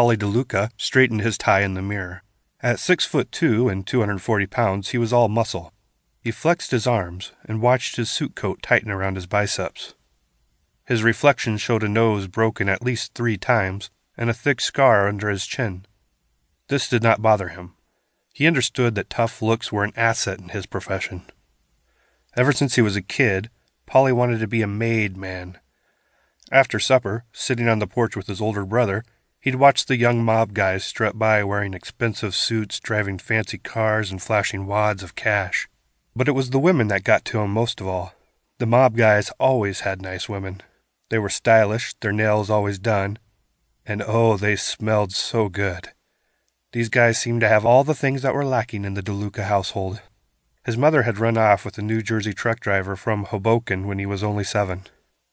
Polly DeLuca straightened his tie in the mirror. At six foot two and 240 pounds, he was all muscle. He flexed his arms and watched his suit coat tighten around his biceps. His reflection showed a nose broken at least three times and a thick scar under his chin. This did not bother him. He understood that tough looks were an asset in his profession. Ever since he was a kid, Polly wanted to be a made man. After supper, sitting on the porch with his older brother, he'd watched the young mob guys strut by wearing expensive suits, driving fancy cars, and flashing wads of cash. But it was the women that got to him most of all. The mob guys always had nice women. They were stylish, their nails always done, and oh, they smelled so good. These guys seemed to have all the things that were lacking in the DeLuca household. His mother had run off with a New Jersey truck driver from Hoboken when he was only seven.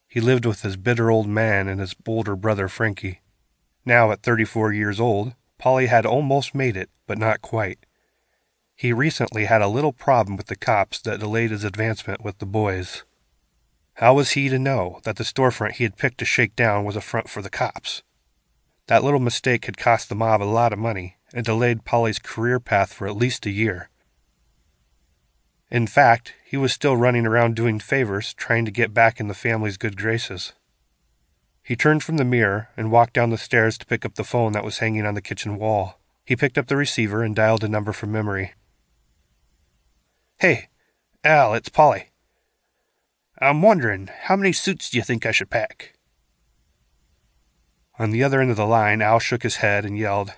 He lived with his bitter old man and his older brother Frankie. Now, at 34 years old, Polly had almost made it, but not quite. He recently had a little problem with the cops that delayed his advancement with the boys. How was he to know that the storefront he had picked to shake down was a front for the cops? That little mistake had cost the mob a lot of money and delayed Polly's career path for at least a year. In fact, he was still running around doing favors, trying to get back in the family's good graces. He turned from the mirror and walked down the stairs to pick up the phone that was hanging on the kitchen wall. He picked up the receiver and dialed a number from memory. Hey, Al, it's Polly. I'm wondering, how many suits do you think I should pack? On the other end of the line, Al shook his head and yelled,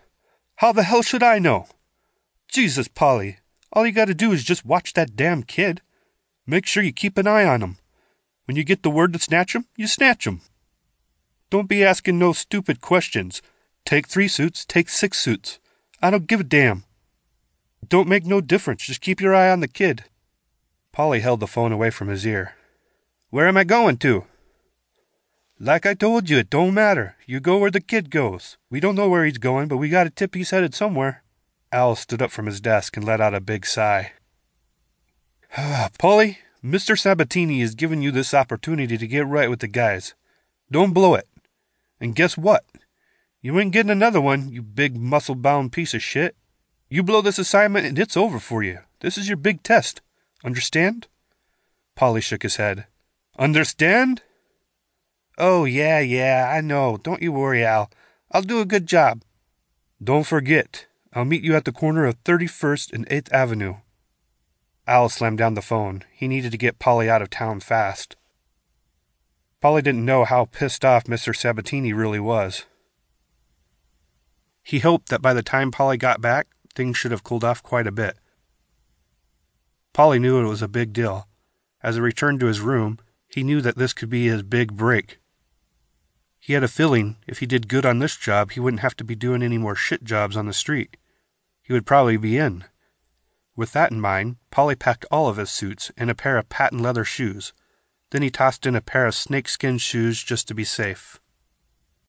How the hell should I know? Jesus, Polly, all you gotta do is just watch that damn kid. Make sure you keep an eye on him. When you get the word to snatch him, you snatch him. Don't be asking no stupid questions. Take three suits, take six suits. I don't give a damn. Don't make no difference. Just keep your eye on the kid. Polly held the phone away from his ear. Where am I going to? Like I told you, it don't matter. You go where the kid goes. We don't know where he's going, but we got a tip he's headed somewhere. Al stood up from his desk and let out a big sigh. Polly, Mr. Sabatini has given you this opportunity to get right with the guys. Don't blow it. And guess what? You ain't getting another one, you big muscle bound piece of shit. You blow this assignment and it's over for you. This is your big test. Understand? Polly shook his head. Understand? Oh, yeah, yeah, I know. Don't you worry, Al. I'll do a good job. Don't forget, I'll meet you at the corner of 31st and 8th Avenue. Al slammed down the phone. He needed to get Polly out of town fast. Polly didn't know how pissed off Mr. Sabatini really was. He hoped that by the time Polly got back, things should have cooled off quite a bit. Polly knew it was a big deal. As he returned to his room, he knew that this could be his big break. He had a feeling if he did good on this job, he wouldn't have to be doing any more shit jobs on the street. He would probably be in. With that in mind, Polly packed all of his suits and a pair of patent leather shoes. Then he tossed in a pair of snakeskin shoes just to be safe.